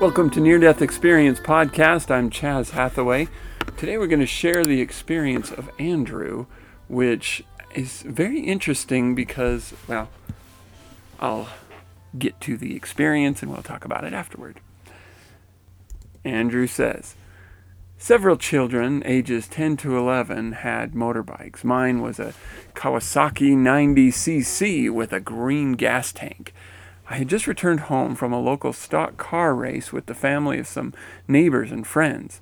Welcome to Near Death Experience Podcast. I'm Chaz Hathaway. Today we're going to share the experience of Andrew, which is very interesting because, well, I'll get to the experience and we'll talk about it afterward. Andrew says, Several children, ages 10 to 11, had motorbikes. Mine was a Kawasaki 90cc with a green gas tank. I had just returned home from a local stock car race with the family of some neighbors and friends.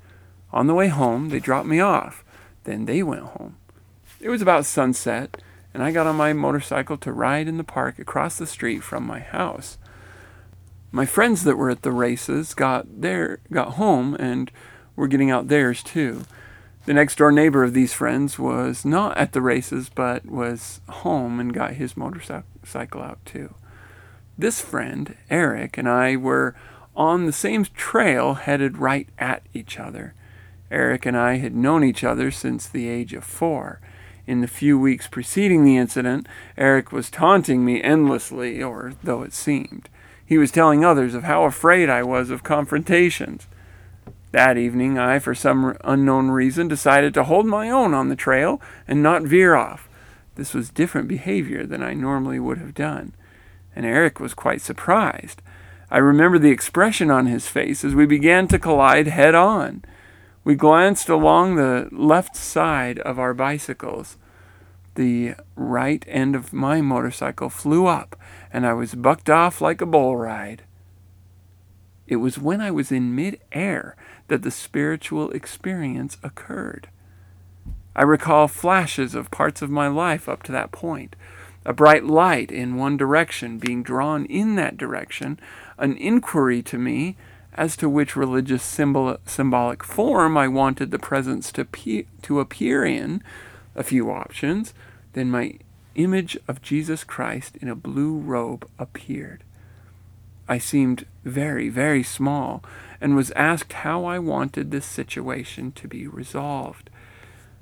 On the way home, they dropped me off. Then they went home. It was about sunset, and I got on my motorcycle to ride in the park across the street from my house. My friends that were at the races got there, got home, and were getting out theirs too. The next door neighbor of these friends was not at the races, but was home and got his motorcycle out too. This friend, Eric, and I were on the same trail headed right at each other. Eric and I had known each other since the age of four. In the few weeks preceding the incident, Eric was taunting me endlessly, or though it seemed. He was telling others of how afraid I was of confrontations. That evening, I, for some unknown reason, decided to hold my own on the trail and not veer off. This was different behavior than I normally would have done and Eric was quite surprised. I remember the expression on his face as we began to collide head on. We glanced along the left side of our bicycles. The right end of my motorcycle flew up, and I was bucked off like a bull ride. It was when I was in mid air that the spiritual experience occurred. I recall flashes of parts of my life up to that point a bright light in one direction being drawn in that direction, an inquiry to me as to which religious symbol, symbolic form I wanted the presence to, pe- to appear in, a few options, then my image of Jesus Christ in a blue robe appeared. I seemed very, very small and was asked how I wanted this situation to be resolved.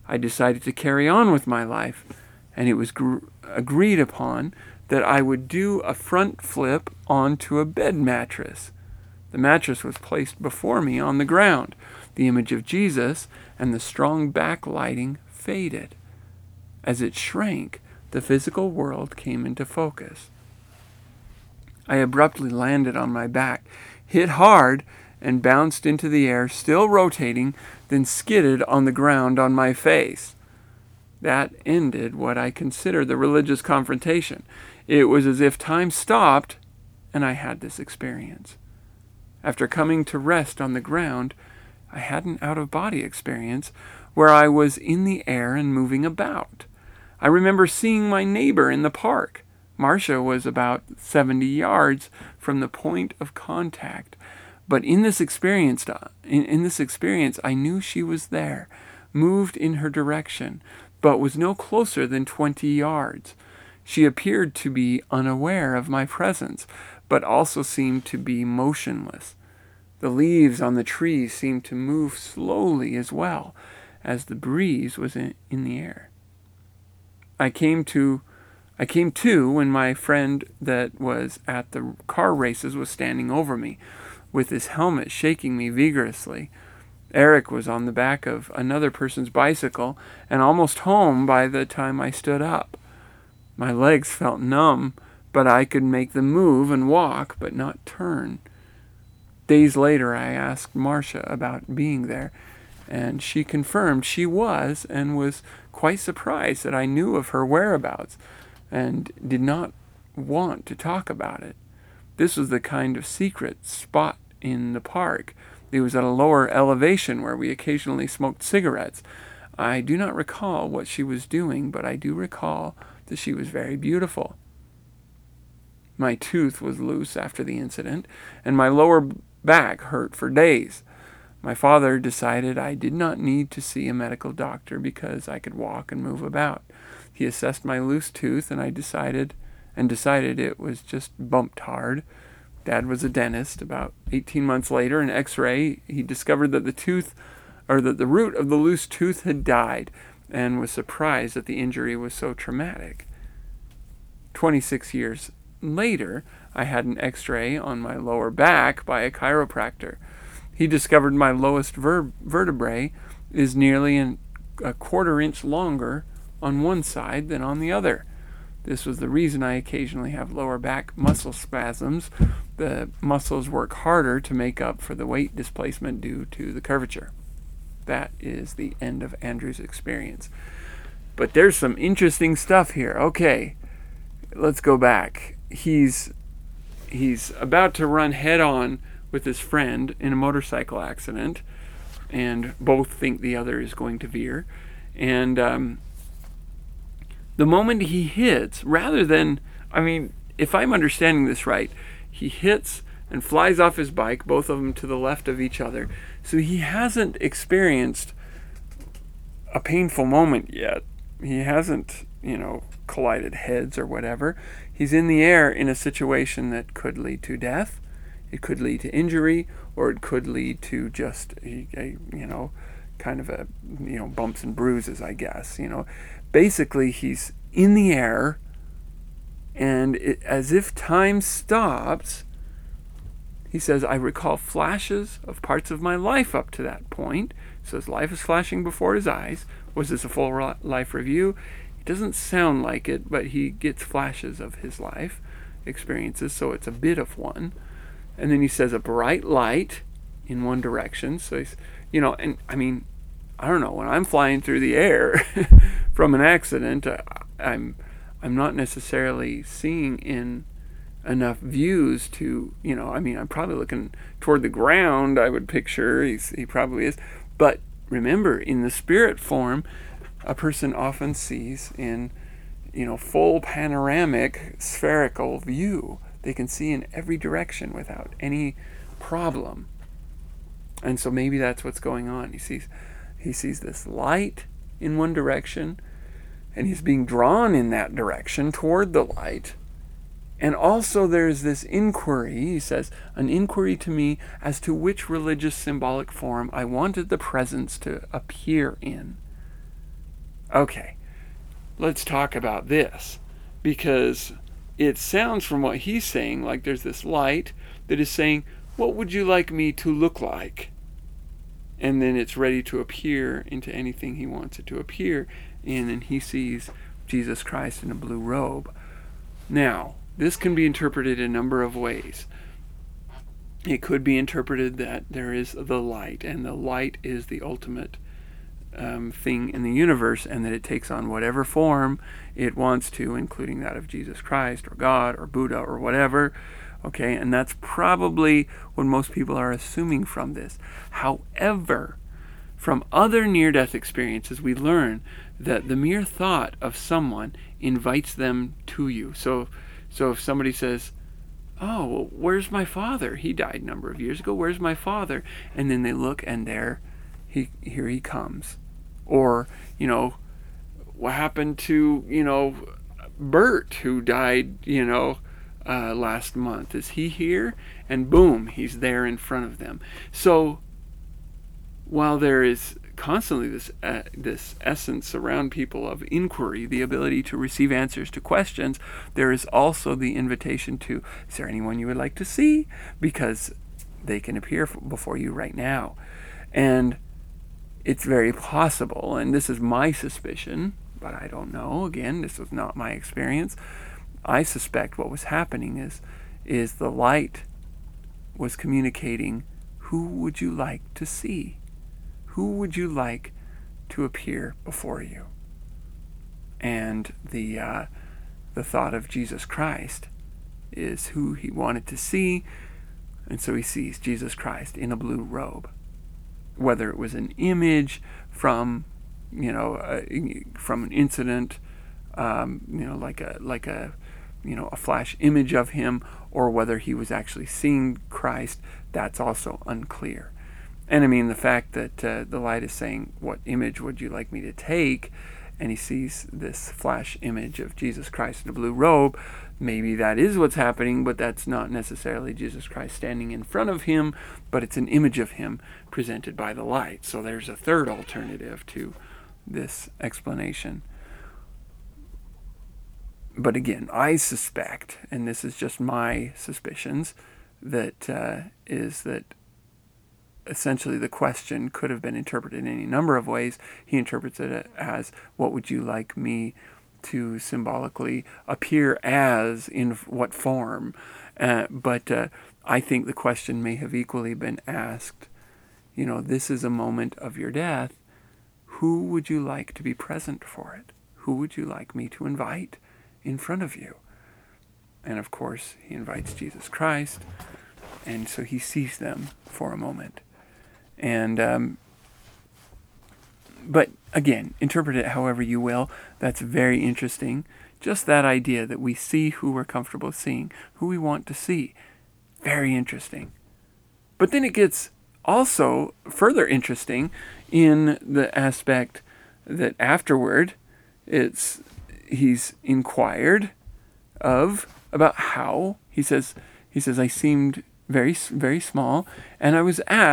I decided to carry on with my life and it was gr- agreed upon that I would do a front flip onto a bed mattress. The mattress was placed before me on the ground. The image of Jesus and the strong backlighting faded. As it shrank, the physical world came into focus. I abruptly landed on my back, hit hard, and bounced into the air, still rotating, then skidded on the ground on my face. That ended what I consider the religious confrontation. It was as if time stopped and I had this experience. After coming to rest on the ground, I had an out of body experience where I was in the air and moving about. I remember seeing my neighbor in the park. Marcia was about 70 yards from the point of contact. But in this experience, uh, in, in this experience, I knew she was there, moved in her direction, but was no closer than twenty yards. She appeared to be unaware of my presence, but also seemed to be motionless. The leaves on the trees seemed to move slowly as well, as the breeze was in, in the air. I came to I came to when my friend that was at the car races was standing over me, with his helmet shaking me vigorously. Eric was on the back of another person's bicycle and almost home by the time I stood up. My legs felt numb, but I could make them move and walk, but not turn. Days later, I asked Marcia about being there, and she confirmed she was and was quite surprised that I knew of her whereabouts and did not want to talk about it. This was the kind of secret spot in the park it was at a lower elevation where we occasionally smoked cigarettes. I do not recall what she was doing, but I do recall that she was very beautiful. My tooth was loose after the incident, and my lower back hurt for days. My father decided I did not need to see a medical doctor because I could walk and move about. He assessed my loose tooth, and I decided and decided it was just bumped hard Dad was a dentist. About 18 months later, an x ray, he discovered that the tooth, or that the root of the loose tooth had died, and was surprised that the injury was so traumatic. 26 years later, I had an x ray on my lower back by a chiropractor. He discovered my lowest ver- vertebrae is nearly an, a quarter inch longer on one side than on the other. This was the reason I occasionally have lower back muscle spasms. The muscles work harder to make up for the weight displacement due to the curvature. That is the end of Andrew's experience. But there's some interesting stuff here. Okay, let's go back. He's he's about to run head on with his friend in a motorcycle accident, and both think the other is going to veer. And um, the moment he hits, rather than, I mean, if I'm understanding this right, he hits and flies off his bike, both of them to the left of each other. So he hasn't experienced a painful moment yet. He hasn't, you know, collided heads or whatever. He's in the air in a situation that could lead to death, it could lead to injury, or it could lead to just a, a you know, kind of a you know bumps and bruises, I guess. You know, basically he's in the air, and it, as if time stops. He says, I recall flashes of parts of my life up to that point. He says, life is flashing before his eyes. Was this a full life review? It doesn't sound like it, but he gets flashes of his life experiences, so it's a bit of one. And then he says, a bright light in one direction. So he's, you know, and I mean, I don't know, when I'm flying through the air from an accident, I, I'm I'm not necessarily seeing in enough views to, you know, I mean, I'm probably looking toward the ground, I would picture, he's, he probably is. But remember, in the spirit form, a person often sees in, you know, full panoramic spherical view. They can see in every direction without any problem. And so maybe that's what's going on. He sees he sees this light in one direction and he's being drawn in that direction toward the light. And also, there's this inquiry, he says, an inquiry to me as to which religious symbolic form I wanted the presence to appear in. Okay, let's talk about this because it sounds from what he's saying like there's this light that is saying, What would you like me to look like? And then it's ready to appear into anything he wants it to appear in, and he sees Jesus Christ in a blue robe. Now, this can be interpreted a number of ways. It could be interpreted that there is the light, and the light is the ultimate um, thing in the universe, and that it takes on whatever form it wants to, including that of Jesus Christ, or God, or Buddha, or whatever. Okay, and that's probably what most people are assuming from this. However, from other near death experiences, we learn that the mere thought of someone invites them to you. So, so if somebody says, "Oh, well, where's my father? He died a number of years ago. Where's my father?" and then they look and there, he here he comes, or you know, what happened to you know, Bert who died you know, uh, last month? Is he here? And boom, he's there in front of them. So while there is constantly this uh, this essence around people of inquiry, the ability to receive answers to questions, there is also the invitation to is there anyone you would like to see because they can appear before you right now. And it's very possible, and this is my suspicion, but I don't know. Again, this was not my experience. I suspect what was happening is is the light was communicating who would you like to see? who would you like to appear before you? And the uh, the thought of Jesus Christ is who he wanted to see, and so he sees Jesus Christ in a blue robe. Whether it was an image from, you know, uh, from an incident, um, you know, like a like a, you know, a flash image of him, or whether he was actually seeing Christ, that's also unclear. And I mean, the fact that uh, the light is saying, What image would you like me to take? And he sees this flash image of Jesus Christ in a blue robe. Maybe that is what's happening, but that's not necessarily Jesus Christ standing in front of him, but it's an image of him presented by the light. So there's a third alternative to this explanation. But again, I suspect, and this is just my suspicions, that uh, is that essentially the question could have been interpreted in any number of ways. He interprets it as, What would you like me to symbolically appear as? In what form? Uh, but uh, I think the question may have equally been asked you know, this is a moment of your death. Who would you like to be present for it? Who would you like me to invite in front of you? And of course, he invites Jesus Christ. And so he sees them for a moment. And, um, but again, interpret it however you will. That's very interesting. Just that idea that we see who we're comfortable seeing, who we want to see. Very interesting. But then it gets also further interesting in the aspect that afterward it's he's inquired of about how. He says he says I seemed very very small and I was asked